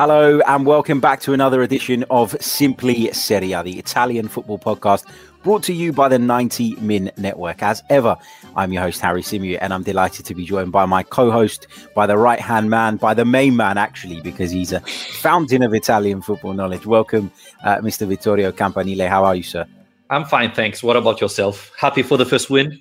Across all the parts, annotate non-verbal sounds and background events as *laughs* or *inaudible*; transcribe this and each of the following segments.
Hello and welcome back to another edition of Simply Serie A, the Italian football podcast brought to you by the 90 Min Network. As ever, I'm your host, Harry Symeou, and I'm delighted to be joined by my co host, by the right hand man, by the main man, actually, because he's a fountain of Italian football knowledge. Welcome, uh, Mr. Vittorio Campanile. How are you, sir? I'm fine, thanks. What about yourself? Happy for the first win?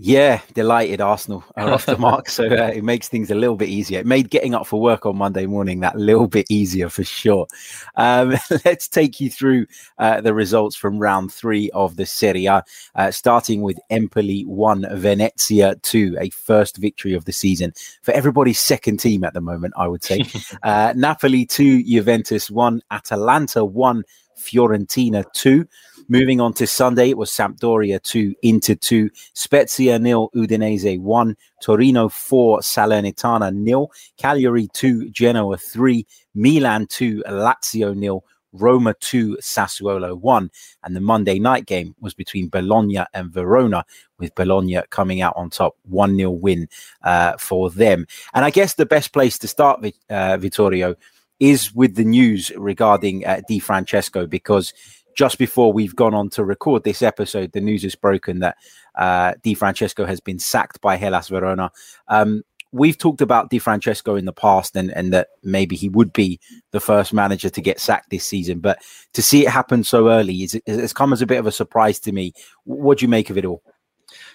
Yeah, delighted Arsenal *laughs* are off the mark, so uh, it makes things a little bit easier. It made getting up for work on Monday morning that little bit easier for sure. Um, *laughs* let's take you through uh, the results from round three of the Serie A, uh, starting with Empoli one, Venezia two, a first victory of the season for everybody's second team at the moment. I would say *laughs* uh, Napoli two, Juventus one, Atalanta one, Fiorentina two. Moving on to Sunday, it was Sampdoria 2, Inter 2, Spezia nil, Udinese 1, Torino 4, Salernitana nil, Cagliari 2, Genoa 3, Milan 2, Lazio nil, Roma 2, Sassuolo 1. And the Monday night game was between Bologna and Verona, with Bologna coming out on top, 1 0 win uh, for them. And I guess the best place to start, uh, Vittorio, is with the news regarding uh, Di Francesco, because just before we've gone on to record this episode, the news is broken that uh, Di Francesco has been sacked by Hellas Verona. Um, we've talked about Di Francesco in the past and, and that maybe he would be the first manager to get sacked this season, but to see it happen so early is it's come as a bit of a surprise to me. What do you make of it all?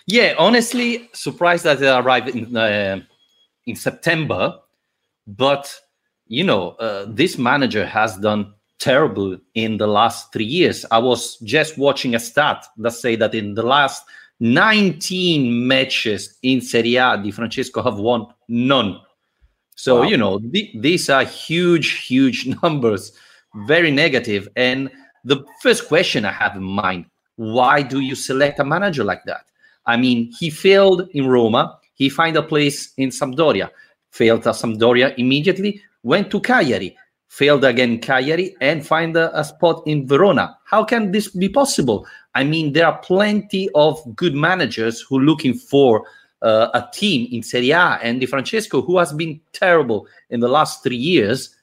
Yeah, honestly, surprised that it arrived in uh, in September, but you know, uh, this manager has done terrible in the last three years. I was just watching a stat that say that in the last 19 matches in Serie A, Di Francesco have won none. So, wow. you know, th- these are huge, huge *laughs* numbers, very negative. And the first question I have in mind, why do you select a manager like that? I mean, he failed in Roma. He find a place in Sampdoria, failed at Sampdoria immediately, went to Cagliari, failed again in Cagliari, and find a, a, spot in Verona. How can this be possible? I mean, there are plenty of good managers who are looking for uh, a team in Serie A, and Di Francesco, who has been terrible in the last three years,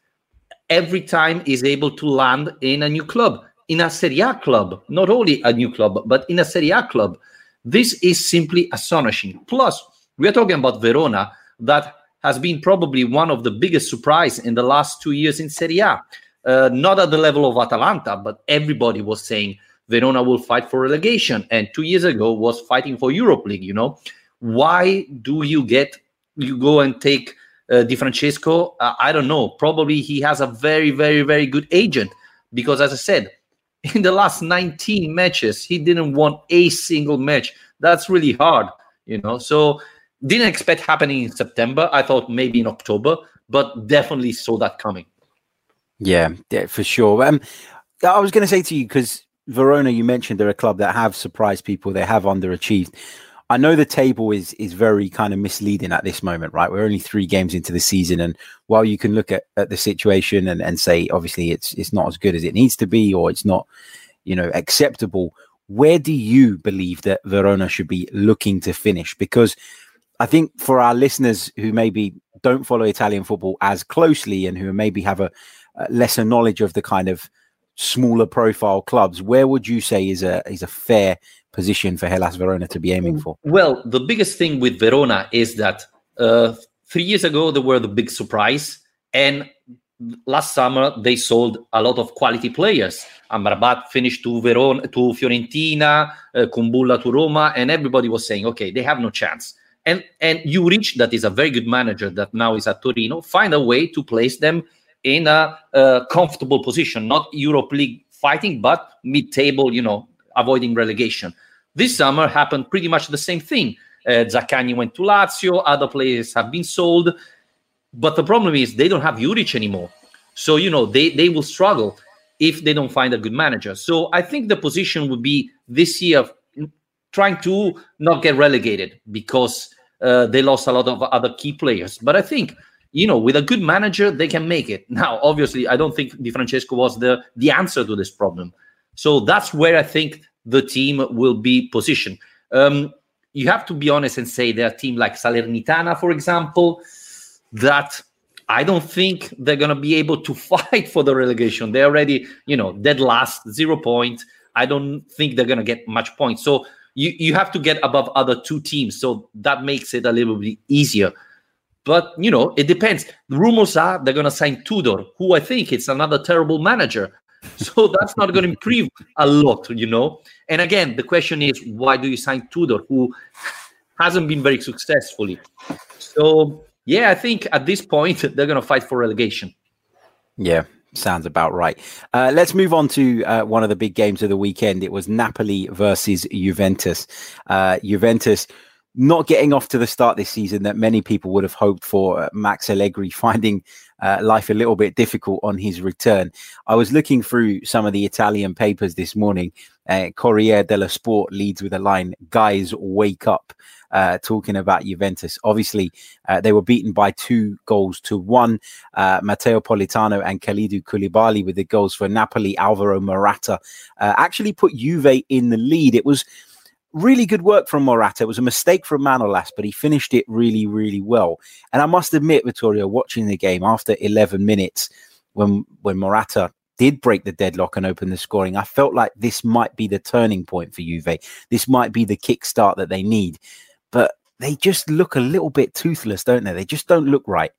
every time is able to land in a new club, in a Serie A club, not only a new club, but in a Serie A club. This is simply astonishing. Plus, we are talking about Verona that has been probably one of the biggest surprise in the last two years in Serie A. Uh, not at the level of Atalanta, but everybody was saying Verona will fight for relegation, and two years ago was fighting for Europe League. You know, why do you get you go and take uh, Di Francesco? Uh, I don't know. Probably he has a very, very, very good agent because, as I said, *laughs* in the last 19 matches, he didn't won a single match. That's really hard, you know. So didn't expect happening in September. I thought maybe in October, but definitely saw that coming. Yeah, yeah for sure. Um, I was going to say to you because Verona, you mentioned they're a club that have surprised people. They have underachieved. I know the table is is very kind of misleading at this moment, right? We're only three games into the season, and while you can look at, at the situation and, and say obviously it's it's not as good as it needs to be, or it's not, you know, acceptable. Where do you believe that Verona should be looking to finish? Because I think for our listeners who maybe don't follow Italian football as closely and who maybe have a, a lesser knowledge of the kind of smaller profile clubs, where would you say is a is a fair position for Hellas Verona to be aiming for? Well, the biggest thing with Verona is that uh, three years ago they were the big surprise, and last summer they sold a lot of quality players. Amrabat finished to Verona, to Fiorentina, uh, Kumbulla to Roma, and everybody was saying, okay, they have no chance And and Juric, that is a very good manager that now is at Torino, find a way to place them in a, a comfortable position, not Europe League fighting, but mid-table, you know, avoiding relegation. This summer happened pretty much the same thing. Uh, Zaccagni went to Lazio, other players have been sold, but the problem is they don't have Juric anymore. So you know they they will struggle if they don't find a good manager. So I think the position would be this year trying to not get relegated because uh, they lost a lot of other key players. But I think you know with a good manager they can make it. *laughs* Now, obviously, I don't think Di Francesco was the the answer to this problem. So that's where I think the team will be positioned. Um, you have to be honest and say there are teams like Salernitana, for example, that I don't think they're going to be able to *laughs* fight for the relegation. They're already, you know, dead last, zero point. I don't think they're going to get much points. So you, you have to get above other two teams. So that makes it a little bit easier. But, you know, it depends. The rumors are they're going to sign Tudor, who I think is another terrible manager. *laughs* So that's not going to improve a lot, you know. And again, the question is, why do you sign Tudor, who hasn't been very successfully? So yeah, I think at this point *laughs* they're going to fight for relegation. Yeah, sounds about right. Uh, let's move on to uh, one of the big games of the weekend. It was Napoli versus Juventus. Uh, Juventus not getting off to the start this season that many people would have hoped for. Uh, Max Allegri *laughs* finding uh, life a little bit difficult on his return. I was looking through some of the Italian papers this morning. Uh, Corriere della Sport leads with a line, "Guys, wake up." uh, talking about Juventus. Obviously, uh, they were beaten by two goals to one. Uh, Matteo Politano and Kalidou Koulibaly with the goals for Napoli. Alvaro Morata uh, actually put Juve in the lead. It was really good work from Morata. It was a mistake from Manolas, but he finished it really, really well. And I must admit, Vittorio, watching the game after 11 minutes, when when Morata did break the deadlock and open the scoring, I felt like this might be the turning point for Juve. This might be the kickstart that they need but they just look a little bit toothless, don't they? They just don't look right.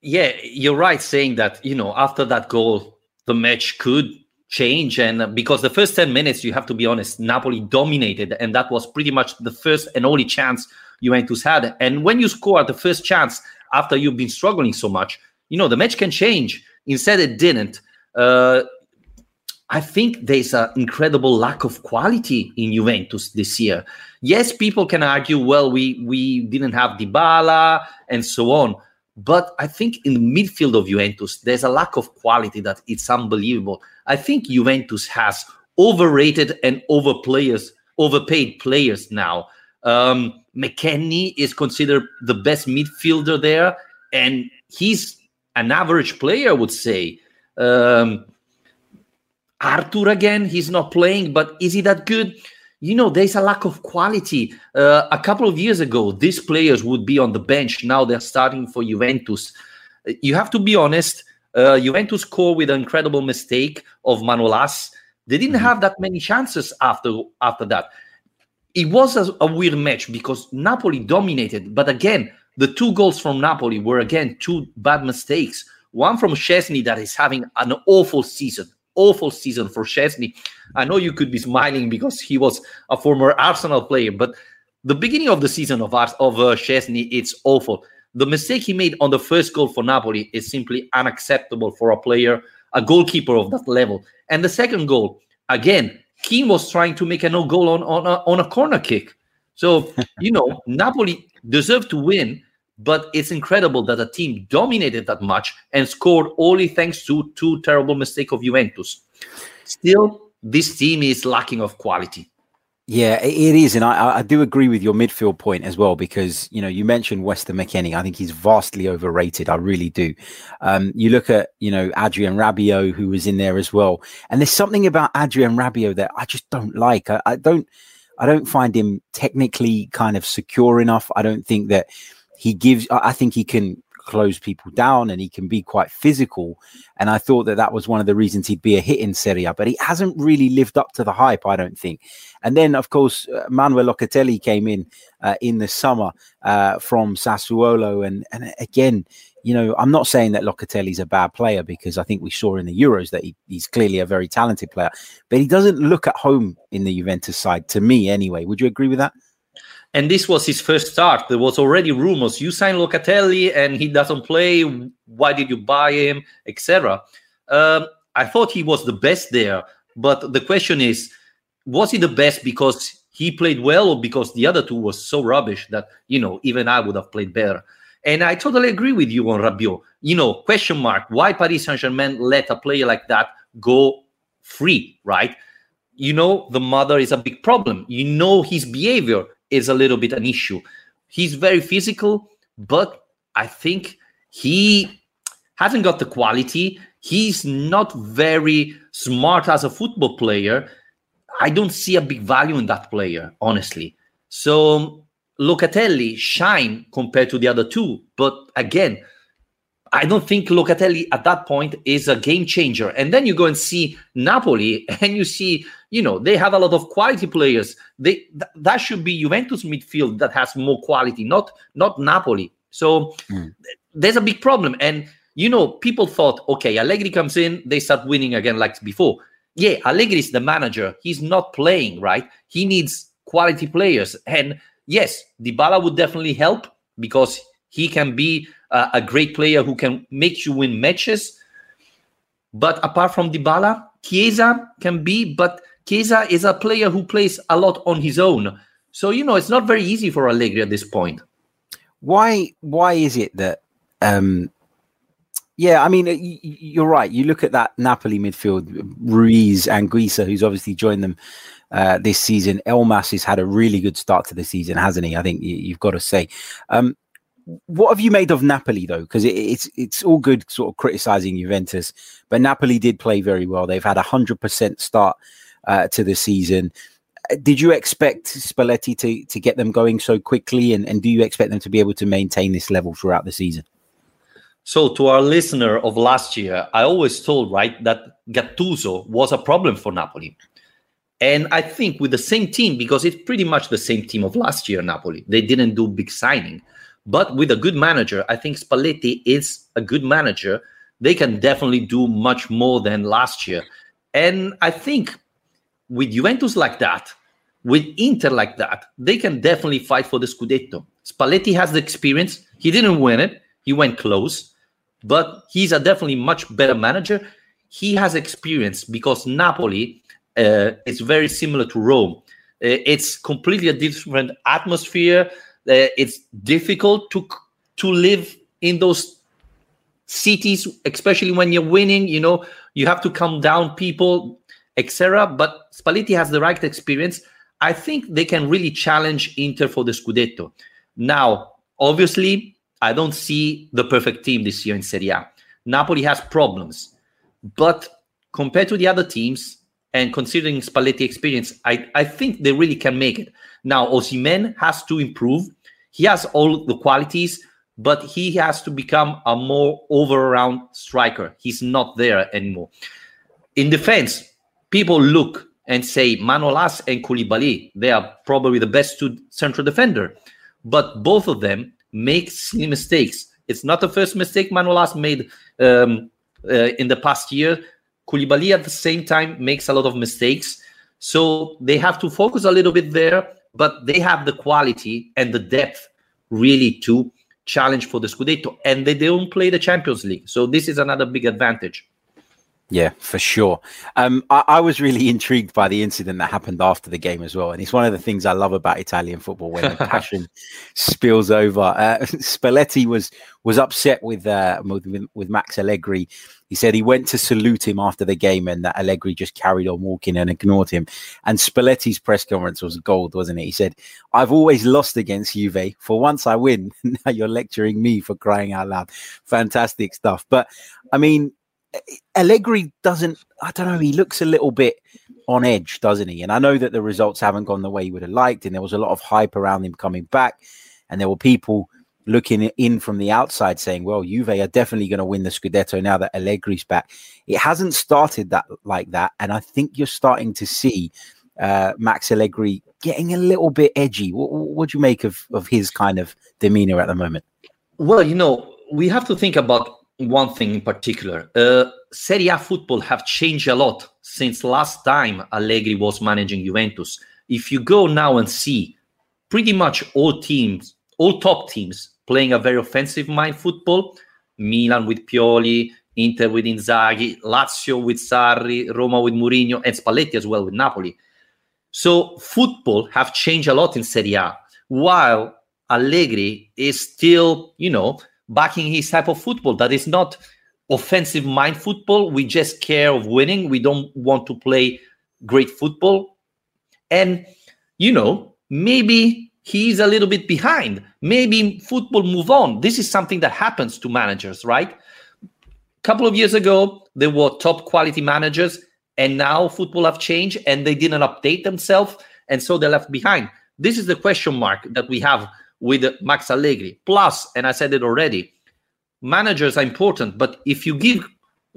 Yeah, you're right saying that, you know, after that goal, the match could change. And because the first 10 minutes, you have to be honest, Napoli dominated. And that was pretty much the first and only chance Juventus had. And when you score at the first chance after you've been struggling so much, you know, the match can change. Instead, it didn't. Uh, I think there's an incredible lack of quality in Juventus this year. Yes, people can argue, well, we we didn't have Dybala and so on, but I think in the midfield of Juventus, there's a lack of quality that it's unbelievable. I think Juventus has overrated and over players, overpaid players now. Um, McKennie is considered the best midfielder there, and he's an average player, I would say. Um, Arthur again, he's not playing, but is he that good? You know, there's a lack of quality. Uh, a couple of years ago, these players would be on the bench. Now they're starting for Juventus. You have to be honest. Uh, Juventus scored with an incredible mistake of Manolas. They didn't mm-hmm. have that many chances after after that. It was a, a weird match because Napoli dominated, but again, the two goals from Napoli were again two bad mistakes. One from Szczesny that is having an awful season awful season for Szczesny. I know you could be smiling because he was a former Arsenal player, but the beginning of the season of Ars- of uh, Szczesny, it's awful. The mistake he made on the first goal for Napoli is simply unacceptable for a player, a goalkeeper of that level. And the second goal, again, Kean was trying to make a no goal on on a, on a corner kick. So you know, *laughs* Napoli deserved to win, but it's incredible that a team dominated that much and scored only thanks to two terrible mistakes of Juventus. Still, this team is lacking of quality. Yeah, it is, and I, I do agree with your midfield point as well because you know you mentioned Weston McKennie. I think he's vastly overrated. I really do. Um, you look at you know Adrian Rabiot, who was in there as well, and there's something about Adrian Rabiot that I just don't like. I, I don't, I don't find him technically kind of secure enough. I don't think that he gives i think he can close people down and he can be quite physical. And i thought that that was one of the reasons he'd be a hit in serie a but he hasn't really lived up to the hype i don't think. And then of course uh, manuel locatelli came in uh, in the summer uh, from sassuolo. And and again you know i'm not saying that locatelli's a bad player because i think we saw in the euros that he, he's clearly a very talented player but he doesn't look at home in the juventus side to me anyway. Would you agree with that and this was his first start. There was already rumors. You signed Locatelli and he doesn't play. Why did you buy him, etc. Um, I thought he was the best there, but the question is, was he the best because he played well or because the other two was so rubbish that you know even I would have played better? And I totally agree with you on Rabiot. You know, question mark: Why Paris Saint Germain let a player like that go free? Right? You know, the mother is a big problem. You know, his behavior is a little bit an issue. He's very physical, but I think he hasn't got the quality. He's not very smart as a football player I don't see a big value in that player, honestly. So Locatelli shine compared to the other two, but again, I don't think Locatelli at that point is a game changer. And then you go and see Napoli, *laughs* and you see, you know, they have a lot of quality players. They th- that should be Juventus midfield that has more quality, not not Napoli. So mm. there's a big problem. And you know, people thought, okay, Allegri comes in, they start winning again like before yeah, Allegri is the manager. He's not playing, right? He needs quality players. And yes, Dybala would definitely help because he can be uh, a great player who can make you win matches. But apart from Dybala, Chiesa can be, but Chiesa is a player who plays a lot on his own. So, you know, it's not very easy for Allegri at this point. Why why is it that um yeah, I mean, you're right. You look at that Napoli midfield, Ruiz and Anguissa, who's obviously joined them uh, this season. Elmas has had a really good start to the season, hasn't he? I think you, have got to say. Um, what have you made of Napoli though? Because it, it's it's all good sort of criticizing Juventus, but Napoli did play very well. They've had a hundred percent start uh, to the season. Did you expect Spalletti to to get them going so quickly, and, and do you expect them to be able to maintain this level throughout the season? So, to our listener of last year, I always told, right, that Gattuso was a problem for Napoli. And I think with the same team, because it's pretty much the same team of last year, Napoli, they didn't do big signing. But with a good manager, I think Spalletti is a good manager. They can definitely do much more than last year. And I think with Juventus like that, with Inter like that, they can definitely fight for the Scudetto. Spalletti has the experience. He didn't win it, he went close but he's a definitely much better manager. He has experience because Napoli uh, is very similar to Rome. Uh, it's completely a different atmosphere. Uh, it's difficult to to live in those cities, especially when you're winning. You know, you have to calm down people, etc. But Spalletti has the right experience. I think they can really challenge Inter for the Scudetto. Now, obviously, I don't see the perfect team this year in Serie A. Napoli has problems, but compared to the other teams and considering Spalletti experience, I, I think they really can make it. Now, Osimhen has to improve. He has all the qualities, but he has to become a more over-around striker. He's not there anymore. In defense, people look and say Manolas and Koulibaly, they are probably the best two central defender. But both of them make silly mistakes. It's not the first mistake Manolas made um, uh, in the past year. Koulibaly at the same time makes a lot of mistakes. So they have to focus a little bit there, but they have the quality and the depth really to challenge for the Scudetto. And they don't play the Champions League. So this is another big advantage. Yeah, for sure. Um, I, I, was really *laughs* intrigued by the incident that happened after the game as well, and it's one of the things I love about Italian football when the *laughs* passion spills over. Uh, *laughs* Spalletti was was upset with, uh, with with Max Allegri. He said he went to salute him after the game, and that Allegri just carried on walking and ignored him. And Spalletti's press conference was gold, wasn't it? He said, "I've always lost against Juve. For once, I win. now you're lecturing me for crying out loud. Fantastic stuff." But I mean Allegri doesn't. I don't know. He looks a little bit on edge, doesn't he? And I know that the results haven't gone the way he would have liked, and there was a lot of hype around him coming back, and there were people looking in from the outside saying, "Well, Juve are definitely going to win the Scudetto now that Allegri's back." It hasn't started that like that, and I think you're starting to see uh, Max Allegri getting a little bit edgy. What, what do you make of of his kind of demeanor at the moment? Well, you know, we have to think about one thing in particular. Uh, Serie A football have changed a lot since last time Allegri was managing Juventus. If you go now and see pretty much all teams, all top teams, playing a very offensive mind football. Milan with Pioli, Inter with Inzaghi, Lazio with Sarri, Roma with Mourinho, and Spalletti as well with Napoli. So football have changed a lot in Serie A, while Allegri is still, you know, backing his type of football that is not offensive mind football. We just care of winning. We don't want to play great football. And, you know, maybe he's a little bit behind. Maybe football move on. This is something that happens to managers, right? A couple of years ago, there were top quality managers, and now football have changed and they didn't update themselves, and so they left behind. This is the question mark that we have with Max Allegri. Plus, and I said it already, managers are important, but if you give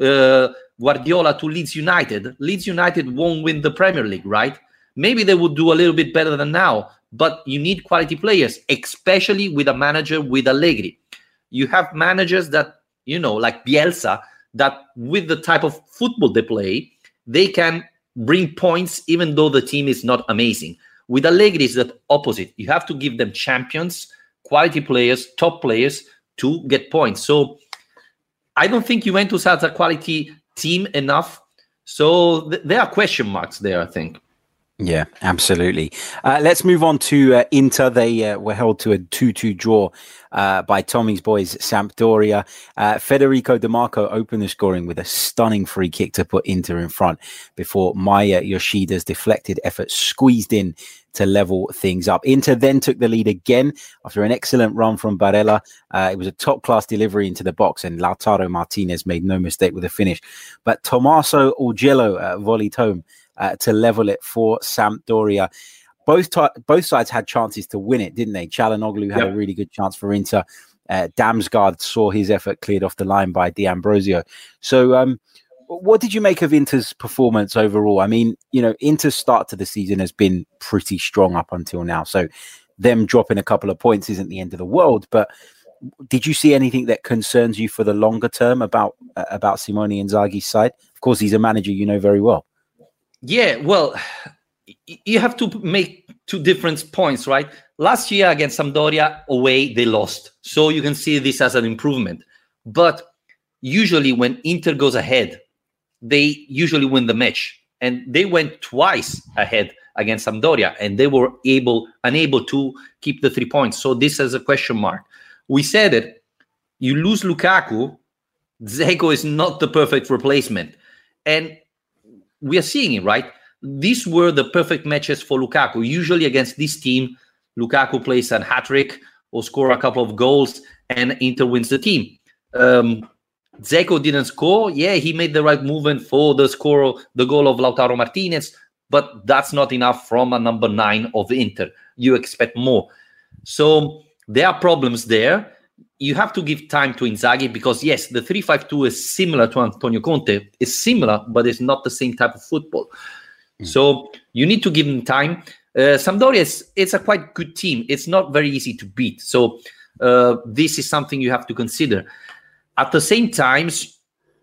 uh, Guardiola to Leeds United, Leeds United won't win the Premier League, right? Maybe they would do a little bit better than now, but you need quality players, especially with a manager with Allegri. You have managers that, you know, like Bielsa, that with the type of football they play, they can bring points even though the team is not amazing. With Allegri, it's the opposite. You have to give them champions, quality players, top players to get points. So I don't think Juventus has a quality team enough. So th- there are question marks there, I think. Yeah, absolutely. Uh, let's move on to uh, Inter. They uh, were held to a 2 2 draw uh, by Tommy's boys, Sampdoria. Uh, Federico Di Marco opened the scoring with a stunning free kick to put Inter in front before Maya Yoshida's deflected effort squeezed in to level things up. Inter then took the lead again after an excellent run from Barella. Uh, it was a top class delivery into the box, and Lautaro Martinez made no mistake with the finish. But Tommaso Augello uh, volleyed home uh, to level it for Sampdoria. Both t- both sides had chances to win it, didn't they? Calhanoglu had yep. a really good chance for Inter. Uh, Damsgaard saw his effort cleared off the line by D'Ambrosio. So, um, what did you make of Inter's performance overall? I mean, you know, Inter's start to the season has been pretty strong up until now. So, them dropping a couple of points isn't the end of the world. But did you see anything that concerns you for the longer term about uh, about Simone Inzaghi's side? Of course, he's a manager you know very well. Yeah, well, you have to make two different points, right? Last year against Sampdoria away, they lost. So you can see this as an improvement. But usually when Inter goes ahead, they usually win the match. And they went twice ahead against Sampdoria and they were able unable to keep the three points. So this is a question mark. We said it. You lose Lukaku, Dzeko is not the perfect replacement. And we are seeing it, right? These were the perfect matches for Lukaku. Usually against this team, Lukaku plays a hat trick or score a couple of goals and Inter wins the team. Um, Dzeko didn't score. Yeah, he made the right movement for the score, the goal of Lautaro Martinez, but that's not enough from a number nine of Inter. You expect more. So there are problems there you have to give time to Inzaghi because yes, the 3-5-2 is similar to Antonio Conte. It's similar, but it's not the same type of football. Mm. So you need to give him time. Uh, Sampdoria is it's a quite good team. It's not very easy to beat. So uh, this is something you have to consider. At the same time,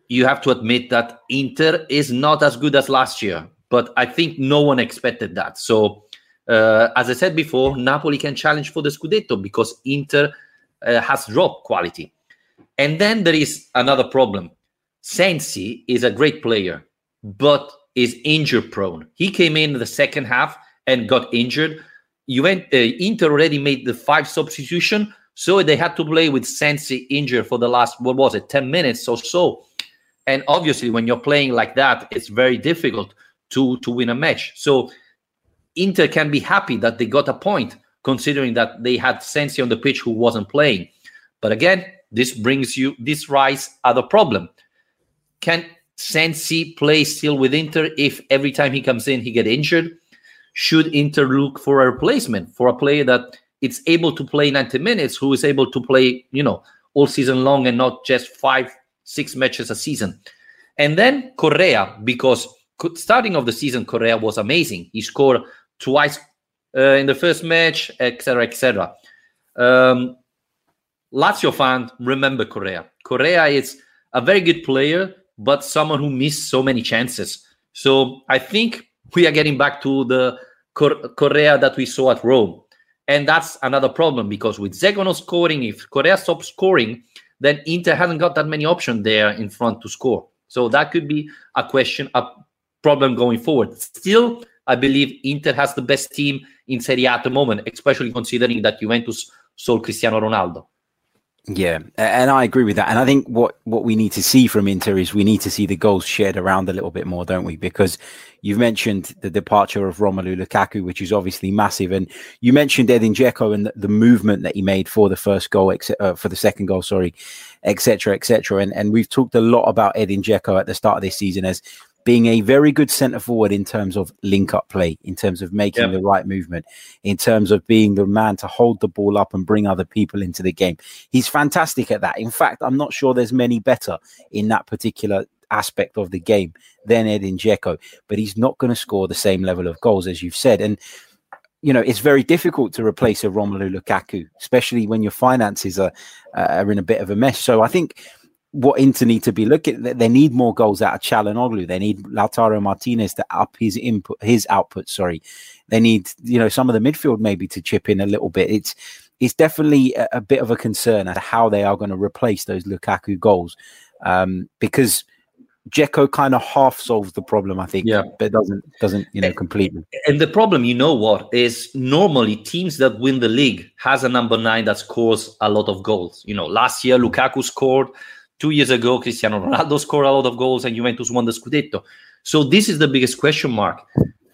you have to admit that Inter is not as good as last year. But I think no one expected that. So uh, as I said before, Napoli can challenge for the Scudetto because Inter – uh, has dropped quality. And then there is another problem. Sensi is a great player, but is injury prone. He came in the second half and got injured. You went uh, Inter already made the five substitution, so they had to play with Sensi injured for the last what was it, 10 minutes or so. And obviously, when you're playing like that, it's very difficult to to win a match. So Inter can be happy that they got a point considering that they had Sensi on the pitch who wasn't playing. But again, this brings you this rise other problem. Can Sensi play still with Inter if every time he comes in he get injured? Should Inter look for a replacement for a player that it's able to play 90 minutes, who is able to play, you know, all season long and not just five, six matches a season? And then Correa, because starting of the season, Correa was amazing. He scored twice uh, in the first match, etc., etc. Um, Lazio fan remember Correa. Correa is a very good player, but someone who missed so many chances. So I think we are getting back to the Correa that we saw at Rome. And that's another problem because with Dzeko scoring, if Correa stops scoring, then Inter hasn't got that many options there in front to score. So that could be a question, a problem going forward. Still, I believe Inter has the best team in Serie A at the moment, especially considering that Juventus sold Cristiano Ronaldo. Yeah, and I agree with that. And I think what what we need to see from Inter is we need to see the goals shared around a little bit more, don't we? Because you've mentioned the departure of Romelu Lukaku, which is obviously massive, and you mentioned Edin Dzeko and the, the, movement that he made for the first goal, uh, for the second goal, sorry, etc., etc. And and we've talked a lot about Edin Dzeko at the start of this season as being a very good centre forward in terms of link up play, in terms of making yep. the right movement, in terms of being the man to hold the ball up and bring other people into the game. He's fantastic at that. In fact, I'm not sure there's many better in that particular aspect of the game than Edin Dzeko, but he's not going to score the same level of goals as you've said. And you know, it's very difficult to replace a Romelu Lukaku, especially when your finances are uh, are in a bit of a mess. So I think what Inter need to be looking they need more goals out of Calhanoglu. They need Lautaro Martinez to up his input his output, sorry. They need, you know, some of the midfield maybe to chip in a little bit. It's it's definitely a, a bit of a concern as to how they are going to replace those Lukaku goals. Um, because Dzeko kind of half solves the problem, I think, yeah. but doesn't doesn't you know completely. And the problem, you know what, is normally teams that win the league has a number nine that scores a lot of goals. You know, last year Lukaku scored, Two years ago, Cristiano Ronaldo *laughs* scored a lot of goals and Juventus won the Scudetto. So this is the biggest question mark.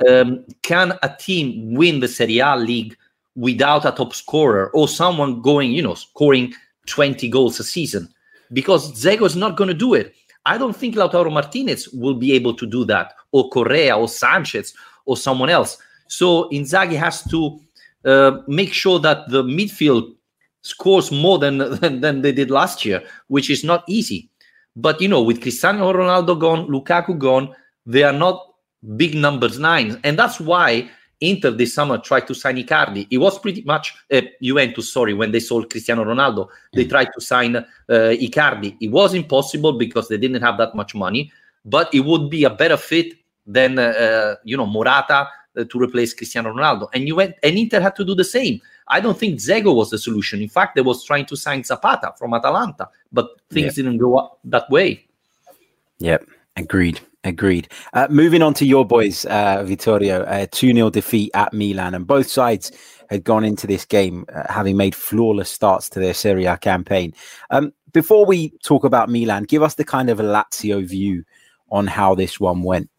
Um, can a team win the Serie A league without a top scorer or someone going, you know, scoring 20 goals a season? Because Dzeko is not going to do it. I don't think Lautaro Martinez will be able to do that, or Correa, or Sanchez, or someone else. So Inzaghi has to uh, make sure that the midfield scores more than, *laughs* than, than they did last year, which is not easy. But you know, with Cristiano Ronaldo gone, Lukaku gone, they are not big numbers nine, and that's why Inter this summer tried to sign Icardi. It was pretty much uh, Juventus, sorry, when they sold Cristiano Ronaldo, they mm. tried to sign uh, Icardi. It was impossible because they didn't have that much money, but it would be a better fit than uh, uh you know Morata uh, to replace Cristiano Ronaldo. And you went, and Inter had to do the same. I don't think Dzeko was the solution. In fact, they was trying to sign Zapata from Atalanta, but things didn't go that way. Yep, agreed. Agreed. Uh, moving on to your boys, uh, Vittorio, a 2 0 defeat at Milan, and both sides had gone into this game uh, having made flawless starts to their Serie A campaign. Um, before we talk about Milan, give us the kind of a Lazio view on how this one went.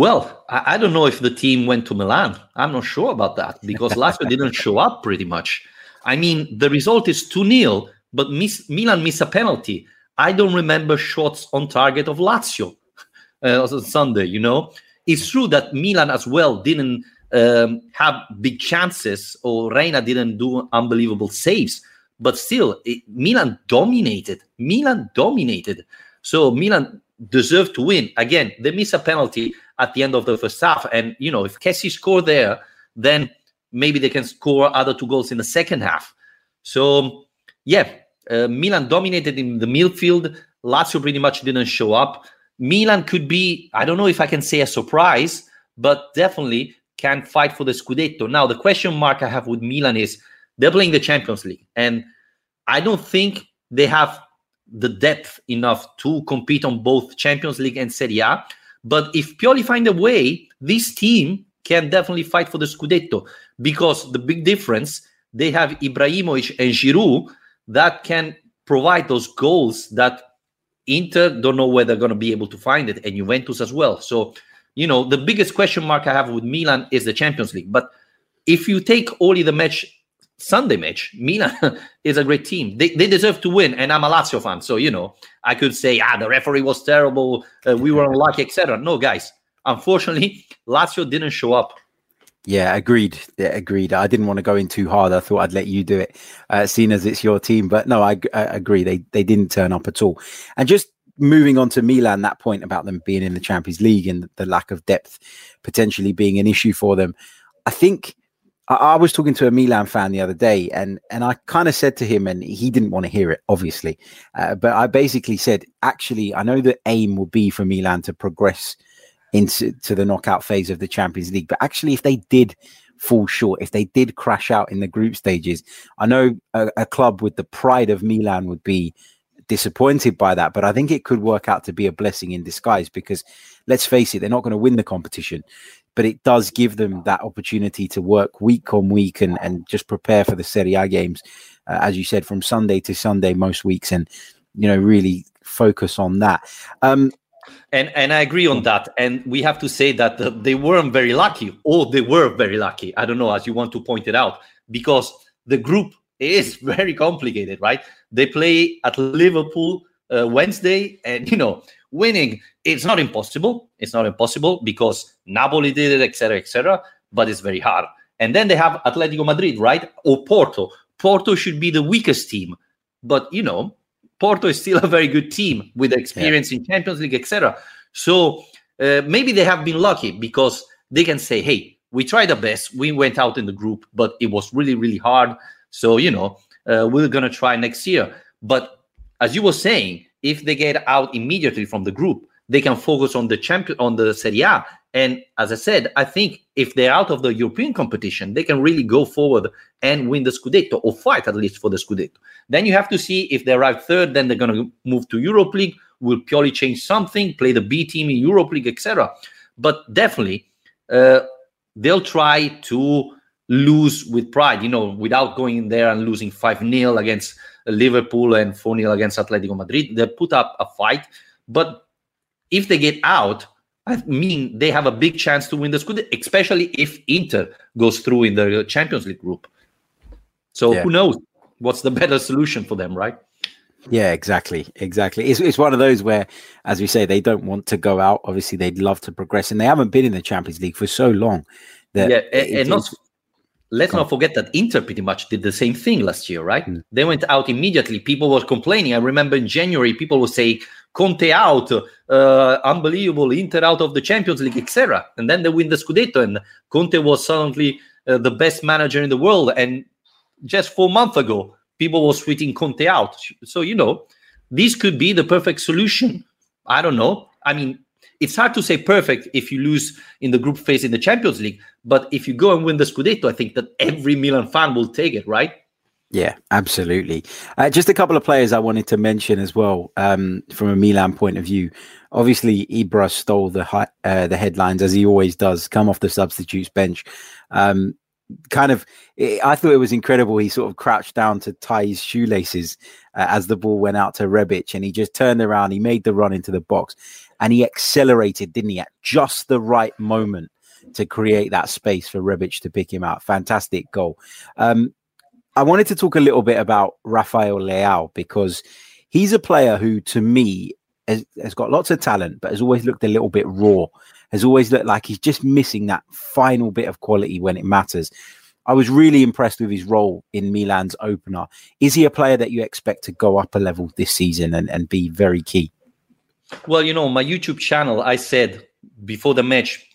Well, I, I, don't know if the team went to Milan. I'm not sure about that because *laughs* Lazio didn't show up pretty much. I mean, the result is 2 0, but miss, Milan missed a penalty. I don't remember shots on target of Lazio *laughs* uh, on Sunday, you know? It's true that Milan as well didn't um, have big chances or Reina didn't do unbelievable saves, but still, it, Milan dominated. Milan dominated. So Milan deserved to win. Again, they miss a penalty at the end of the first half. And, you know, if Kessie score there, then maybe they can score other two goals in the second half. So, yeah, uh, Milan dominated in the midfield. Lazio pretty much didn't show up. Milan could be, I don't know if I can say a surprise, but definitely can fight for the Scudetto. Now, the question mark I have with Milan is they're playing the Champions League. And I don't think they have the depth enough to compete on both Champions League and Serie A. But if Pioli find a way, this team can definitely fight for the Scudetto because the big difference they have Ibrahimovic and Giroud that can provide those goals that Inter don't know where they're going to be able to find it, and Juventus as well. So, you know, the biggest question mark I have with Milan is the Champions League. But if you take only the match Sunday match, Milan *laughs* is a great team. They, they deserve to win, and I'm a Lazio fan, so you know I could say, ah, the referee was terrible, uh, we were unlucky, etc. No, guys, unfortunately, *laughs* Lazio didn't show up. Yeah, agreed. Yeah, agreed. I didn't want to go in too hard. I thought I'd let you do it, uh, seeing as it's your team. But no, I, I agree. They they didn't turn up at all. And just moving on to Milan, that point about them being in the Champions League and the lack of depth potentially being an issue for them, I think I, I was talking to a Milan fan the other day, and and I kind of said to him, and he didn't want to hear it, obviously, uh, but I basically said, actually, I know the aim will be for Milan to progress into to the knockout phase of the Champions League, but actually, if they did fall short, if they did crash out in the group stages, I know a, a club with the pride of Milan would be disappointed by that, but I think it could work out to be a blessing in disguise because let's face it, they're not going to win the competition, but it does give them that opportunity to work week on week and, and just prepare for the Serie A games, uh, as you said, from Sunday to Sunday most weeks, and you know really focus on that. Um, and and I agree on that. And we have to say that they weren't very lucky, or they were very lucky. I don't know, as you want to point it out, because the group is *laughs* very complicated, right? They play at Liverpool uh, Wednesday, and you know, winning it's not impossible. It's not impossible because Napoli did it, etc., etc. but it's very hard. And then they have Atletico Madrid, right, or Porto. Porto should be the weakest team, but you know, Porto is still a very good team with experience yeah. in Champions League, etc. So uh, maybe they have been lucky because they can say, "Hey, we tried our best. We went out in the group, but it was really, really hard. So you know, uh, we're gonna try next year." But as you were saying, if they get out immediately from the group, they can focus on the champion on the Serie A. And as I said, I think if they're out of the European competition, they can really go forward and win the Scudetto or fight at least for the Scudetto. Then you have to see if they arrive third, then they're going to move to Europe League. Will Pioli change something, play the B team in Europe League, etc. But definitely, uh, they'll try to lose with pride, you know, without going in there and losing 5 0 against Liverpool and 4 0 against Atletico Madrid. They put up a fight. But if they get out, I mean, they have a big chance to win the Scudetto, especially if Inter goes through in the Champions League group. So yeah. who knows what's the better solution for them, right? Yeah, exactly, exactly. It's it's one of those where, as we say, they don't want to go out. Obviously, they'd love to progress, and they haven't been in the Champions League for so long. That yeah, and, and not let's not forget that Inter pretty much did the same thing last year, right? Mm. They went out immediately. People were complaining. I remember in January, people would say Conte out, uh, unbelievable, Inter out of the Champions League, etc. And then they win the Scudetto, and Conte was suddenly uh, the best manager in the world. And just four months ago, people were tweeting Conte out. So you know, this could be the perfect solution. I don't know. I mean, it's hard to say perfect if you lose in the group phase in the Champions League, but if you go and win the Scudetto, I think that every Milan fan will take it, right? Yeah, absolutely. Uh, just a couple of players I wanted to mention as well um, from a Milan point of view. Obviously, Ibra stole the uh, the headlines as he always does. Come off the substitutes bench. Um, kind of, I thought it was incredible. He sort of crouched down to tie his shoelaces uh, as the ball went out to Rebic, and he just turned around. He made the run into the box, and he accelerated, didn't he, at just the right moment to create that space for Rebic to pick him out. Fantastic goal. Um, I wanted to talk a little bit about Rafael Leao because he's a player who, to me, has, has got lots of talent, but has always looked a little bit raw. Has always looked like he's just missing that final bit of quality when it matters. I was really impressed with his role in Milan's opener. Is he a player that you expect to go up a level this season and, and be very key? Well, you know, my YouTube channel, I said before the match,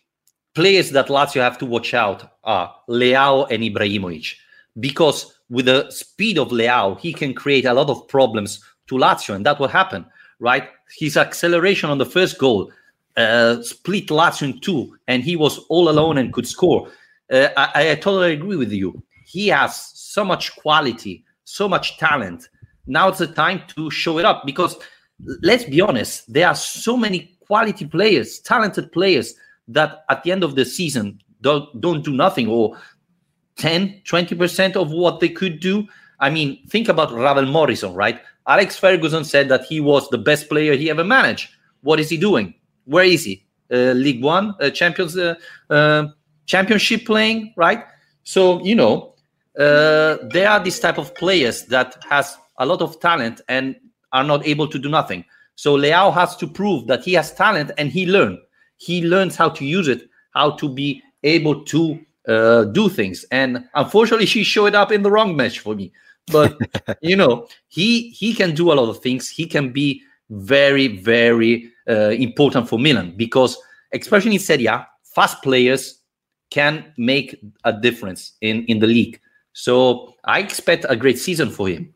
players that Lazio have to watch out are Leao and Ibrahimovic because with the speed of Leao, he can create a lot of problems to Lazio, and that will happen, right? His acceleration on the first goal uh, split Lazio in two, and he was all alone and could score. Uh, I, I totally agree with you. He has so much quality, so much talent. Now it's the time to show it up because let's be honest, there are so many quality players, talented players that at the end of the season don't, don't do nothing or 10, 20% of what they could do. I mean, think about Ravel Morrison, right? Alex Ferguson said that he was the best player he ever managed. What is he doing? Where is he? Uh, League One, uh, Champions, uh, uh Championship playing, right? So you know, uh, there are these type of players that has a lot of talent and are not able to do nothing. So Leao has to prove that he has talent and he learn. He learns how to use it, how to be able to uh, do things. And unfortunately, she showed up in the wrong match for me. But *laughs* you know, he he can do a lot of things. He can be very very uh, important for Milan because, especially in Serie A, fast players can make a difference in in the league. So I expect a great season for him.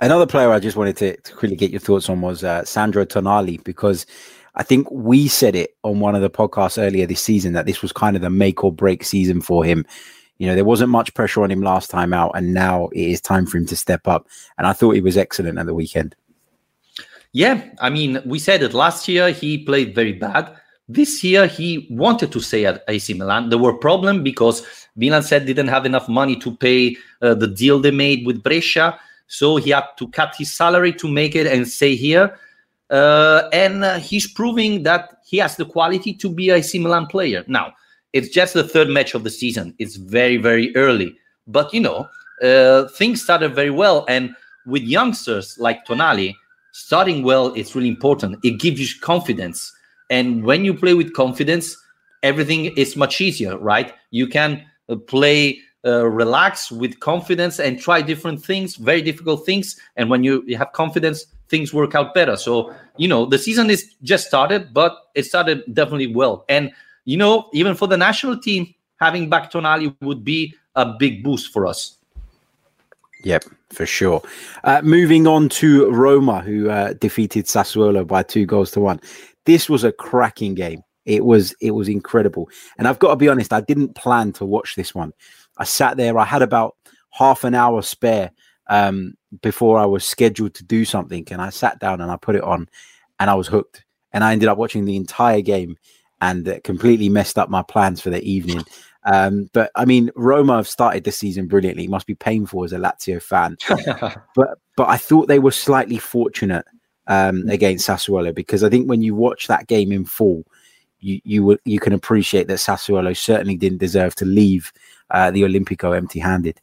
Another player I just wanted to, to quickly get your thoughts on was uh, Sandro Tonali because I think we said it on one of the podcasts earlier this season that this was kind of the make or break season for him. You know, there wasn't much pressure on him last time out, and now it is time for him to step up. And I thought he was excellent at the weekend. Yeah, I mean, we said it last year. He played very bad. This year, he wanted to stay at AC Milan. There were problems because Milan said didn't have enough money to pay uh, the deal they made with Brescia, so he had to cut his salary to make it and stay here. Uh, and uh, he's proving that he has the quality to be a Milan player. Now, it's just the third match of the season. It's very, very early. But, you know, uh, things started very well. And with youngsters like Tonali, starting well is really important. It gives you confidence. And when you play with confidence, everything is much easier, right? You can uh, play uh, relax with confidence and try different things, very difficult things. And when you, you have confidence, things work out better. So, you know, the season is just started, but it started definitely well. And, you know, even for the national team, having back Tonali would be a big boost for us. Yep, for sure. Uh, moving on to Roma, who uh, defeated Sassuolo by two goals to one. This was a cracking game. It was it was incredible, and I've got to be honest. I didn't plan to watch this one. I sat there. I had about half an hour spare um, before I was scheduled to do something, and I sat down and I put it on, and I was hooked. And I ended up watching the entire game, and uh, completely messed up my plans for the evening. Um, but I mean, Roma have started the season brilliantly. It must be painful as a Lazio fan, *laughs* but but I thought they were slightly fortunate um, mm. against Sassuolo because I think when you watch that game in full, you you you can appreciate that Sassuolo certainly didn't deserve to leave uh, the Olimpico empty-handed.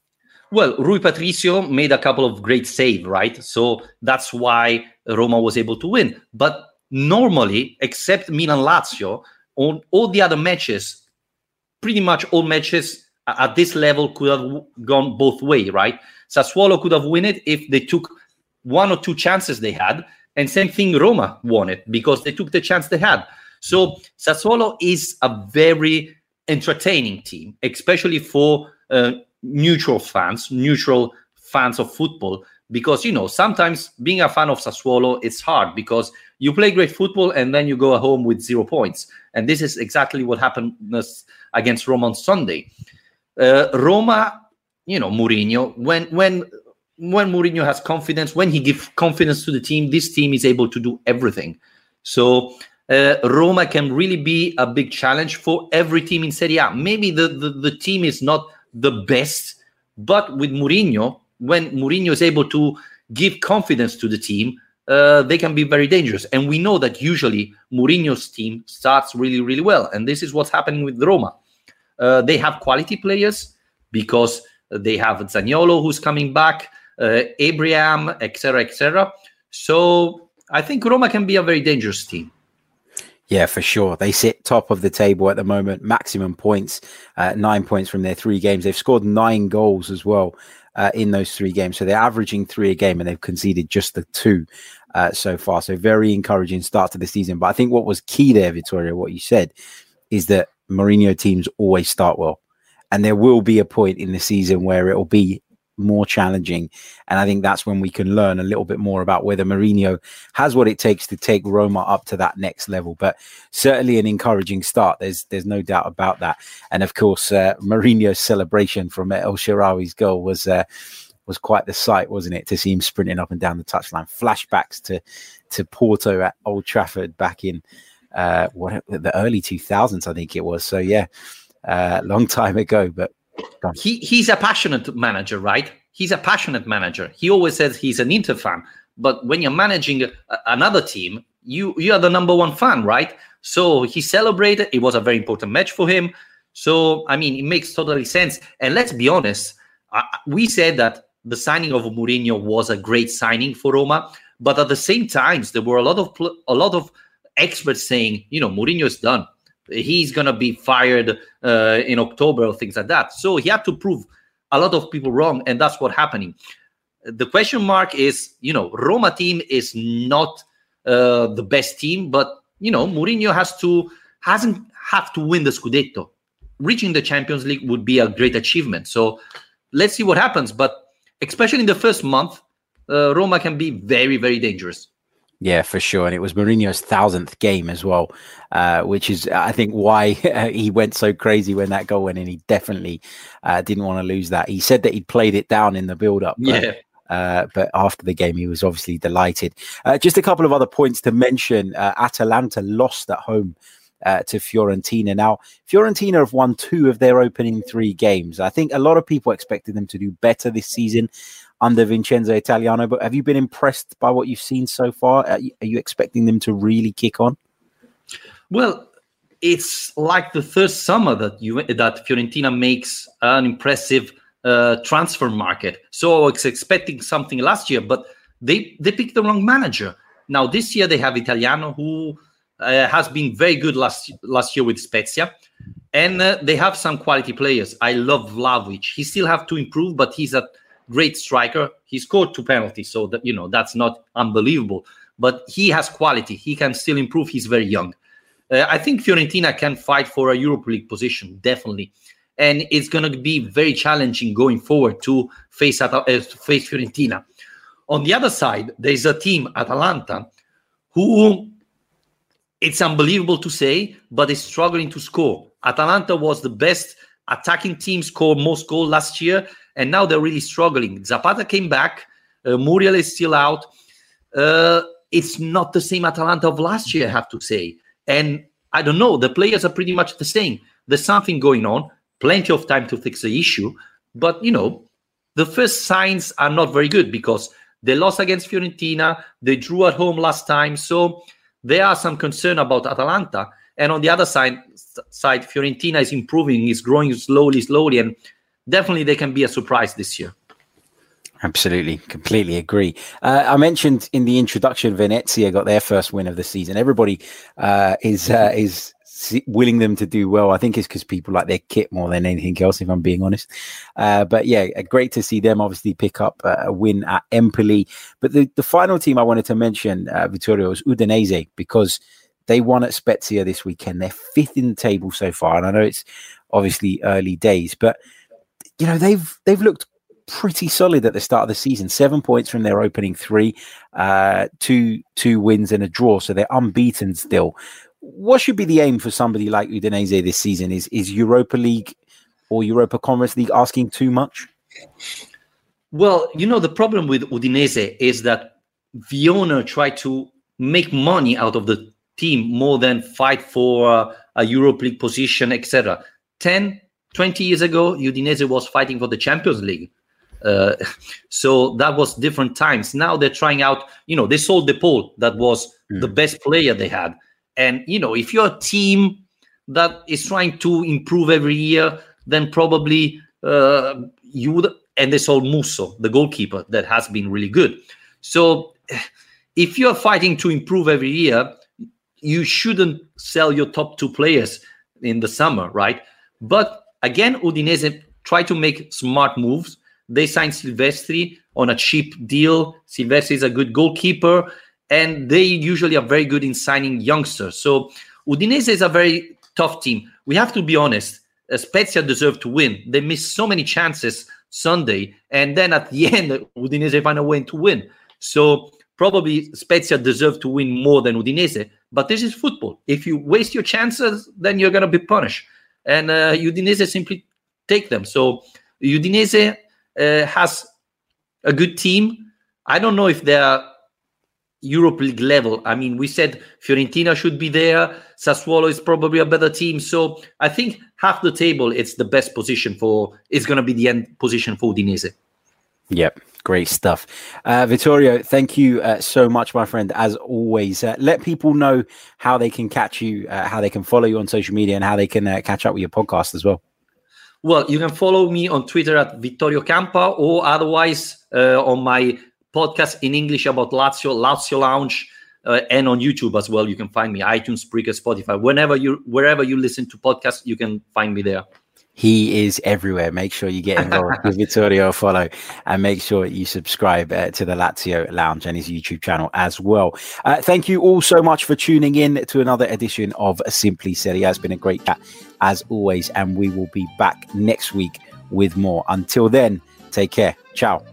Well, Rui Patricio made a couple of great saves, right? So that's why Roma was able to win. But normally, except Milan Lazio, on all the other matches, pretty much all matches at this level could have gone both way, right? Sassuolo could have won it if they took one or two chances they had, and same thing Roma won it because they took the chance they had. So Sassuolo is a very entertaining team, especially for uh, neutral fans, neutral fans of football, because you know sometimes being a fan of Sassuolo it's hard because you play great football and then you go home with zero points, and this is exactly what happened against Roma on Sunday. Uh, Roma, you know, Mourinho, when when when Mourinho has confidence, when he gives confidence to the team, this team is able to do everything. So uh, Roma can really be a big challenge for every team in Serie A. Maybe the, the, the team is not the best. But with Mourinho, when Mourinho is able to give confidence to the team, uh, they can be very dangerous. And we know that usually Mourinho's team starts really, really well. And this is what's happening with Roma. Uh, they have quality players because they have Zaniolo who's coming back, uh, Abraham, etc., etc. So I think Roma can be a very dangerous team. Yeah, for sure. They sit top of the table at the moment, maximum points, uh, nine points from their three games. They've scored nine goals as well uh, in those three games. So they're averaging three a game and they've conceded just the two uh, so far. So very encouraging start to the season. But I think what was key there, Vittorio, what you said, is that Mourinho teams always start well. And there will be a point in the season where it will be more challenging. And I think that's when we can learn a little bit more about whether Mourinho has what it takes to take Roma up to that next level. But certainly an encouraging start. There's there's no doubt about that. And of course, uh, Mourinho's celebration from El Shaarawy's goal was. Uh, was quite the sight, wasn't it, to see him sprinting up and down the touchline? Flashbacks to to Porto at Old Trafford back in uh, what the early two thousands, I think it was. So yeah, uh, long *laughs* time ago, but he he's a passionate manager, right? He's a passionate manager. He always says he's an Inter fan, but when you're managing a, another team, you you are the number one fan, right? So he celebrated. It was a very important match for him. So I mean, it makes totally sense. And let's be honest, we said that the signing of Mourinho was a great signing for Roma, but at the same times there were a lot of a lot of experts saying, you know, Mourinho is done he's going to be fired uh, in October or things like that. So he had to prove a lot of people wrong, and that's what happening. The question mark is, you know, Roma team is not uh, the best team, but you know, Mourinho has to hasn't have to win the Scudetto. Reaching the Champions League would be a great achievement. So let's see what happens. But especially in the first month, uh, Roma can be very, very dangerous. Yeah, for sure. And it was Mourinho's thousandth game as well, uh, which is, I think, why *laughs* he went so crazy when that goal went in. He definitely uh, didn't want to lose that. He said that he'd played it down in the build up. Yeah. Uh, but after the game, he was obviously delighted. Uh, just a couple of other points to mention. Uh, Atalanta lost at home uh, to Fiorentina. Now, Fiorentina have won two of their opening three games. I think a lot of people expected them to do better this season under Vincenzo Italiano. But have you been impressed by what you've seen so far? Are you, are you expecting them to really kick on? Well, it's like the first summer that you that Fiorentina makes an impressive uh, transfer market. So I was expecting something last year, but they they picked the wrong manager. Now this year they have Italiano, who uh, has been very good last last year with Spezia, and uh, they have some quality players. I love Vlahovic. He still have to improve, but he's a great striker. He scored two penalties, so that you know that's not unbelievable. But he has quality. He can still improve. He's very young. Uh, I think Fiorentina can fight for a Europa League position, definitely, and it's going to be very challenging going forward to face At- uh, face Fiorentina. On the other side, there is a team, Atalanta, who it's unbelievable to say, but is struggling to score. Atalanta was the best attacking team, scored most goals last year, and now they're really struggling. Zapata came back, uh, Muriel is still out. Uh, it's not the same Atalanta of last year, I have to say. And I don't know, the players are pretty much the same. There's something going on, plenty of time to fix the issue, but you know, the first signs are not very good because they lost against Fiorentina, they drew at home last time, so there are some concern about Atalanta. And on the other side, side, Fiorentina is improving, is growing slowly, slowly, and definitely they can be a surprise this year. Absolutely, completely agree. Uh, I mentioned in the introduction, Venezia got their first win of the season. Everybody uh, is uh, is willing them to do well. I think it's because people like their kit more than anything else, if I'm being honest. Uh, but yeah, uh, great to see them obviously pick up uh, a win at Empoli. But the, the final team I wanted to mention, uh, Vittorio, was Udinese because they won at Spezia this weekend. They're fifth in the table so far, and I know it's obviously early days, but you know they've they've looked pretty solid at the start of the season. Seven points from their opening three, uh, two two wins and a draw, so they're unbeaten still what should be the aim for somebody like Udinese this season? Is is Europa League or Europa Conference League asking too much? Well, you know the problem with Udinese is that the owner tried to make money out of the team more than fight for a Europa League position, etc. 10, 20 years ago, Udinese was fighting for the Champions League. Uh, *laughs* so that was different times. Now they're trying out, you know, they sold De Paul, that was mm. the best player they had. And you know, if you're a team that is trying to improve every year, then probably uh, you would. And they sold Musso, the goalkeeper, that has been really good. So *sighs* if you're fighting to improve every year, you shouldn't sell your top two players in the summer, right? But again, Udinese try to make smart moves. They signed Silvestri on a cheap deal. Silvestri is a good goalkeeper and they usually are very good in signing youngsters. So Udinese is a very tough team. We have to be honest. Uh, Spezia deserved to win. They missed so many chances Sunday, and then at the *laughs* end, Udinese find a way to win. So probably Spezia deserved to win more than Udinese. But this is football. If you waste your chances, then you're gonna be punished. And uh, Udinese simply take them. So Udinese uh, has a good team. I don't know if they're Europe League level. I mean, we said Fiorentina should be there. Sassuolo is probably a better team. So I think half the table, it's the best position for, it's going to be the end position for Udinese. Yep. Great stuff. Uh, Vittorio, thank you uh, so much, my friend. As always, uh, let people know how they can catch you, uh, how they can follow you on social media, and how they can uh, catch up with your podcast as well. Well, you can follow me on Twitter at Vittorio Campa or otherwise uh, on my podcast in English about Lazio, Lazio Lounge, uh, and on YouTube as well. You can find me iTunes, Spreaker, Spotify, whenever you wherever you listen to podcasts, you can find me there. He is everywhere. Make sure you get involved with Vittorio follow and make sure you subscribe uh, to the Lazio Lounge and his YouTube channel as well. Uh, thank you all so much for tuning in to another edition of Simply Serie It's been a great chat as always, and we will be back next week with more. Until then, take care. Ciao.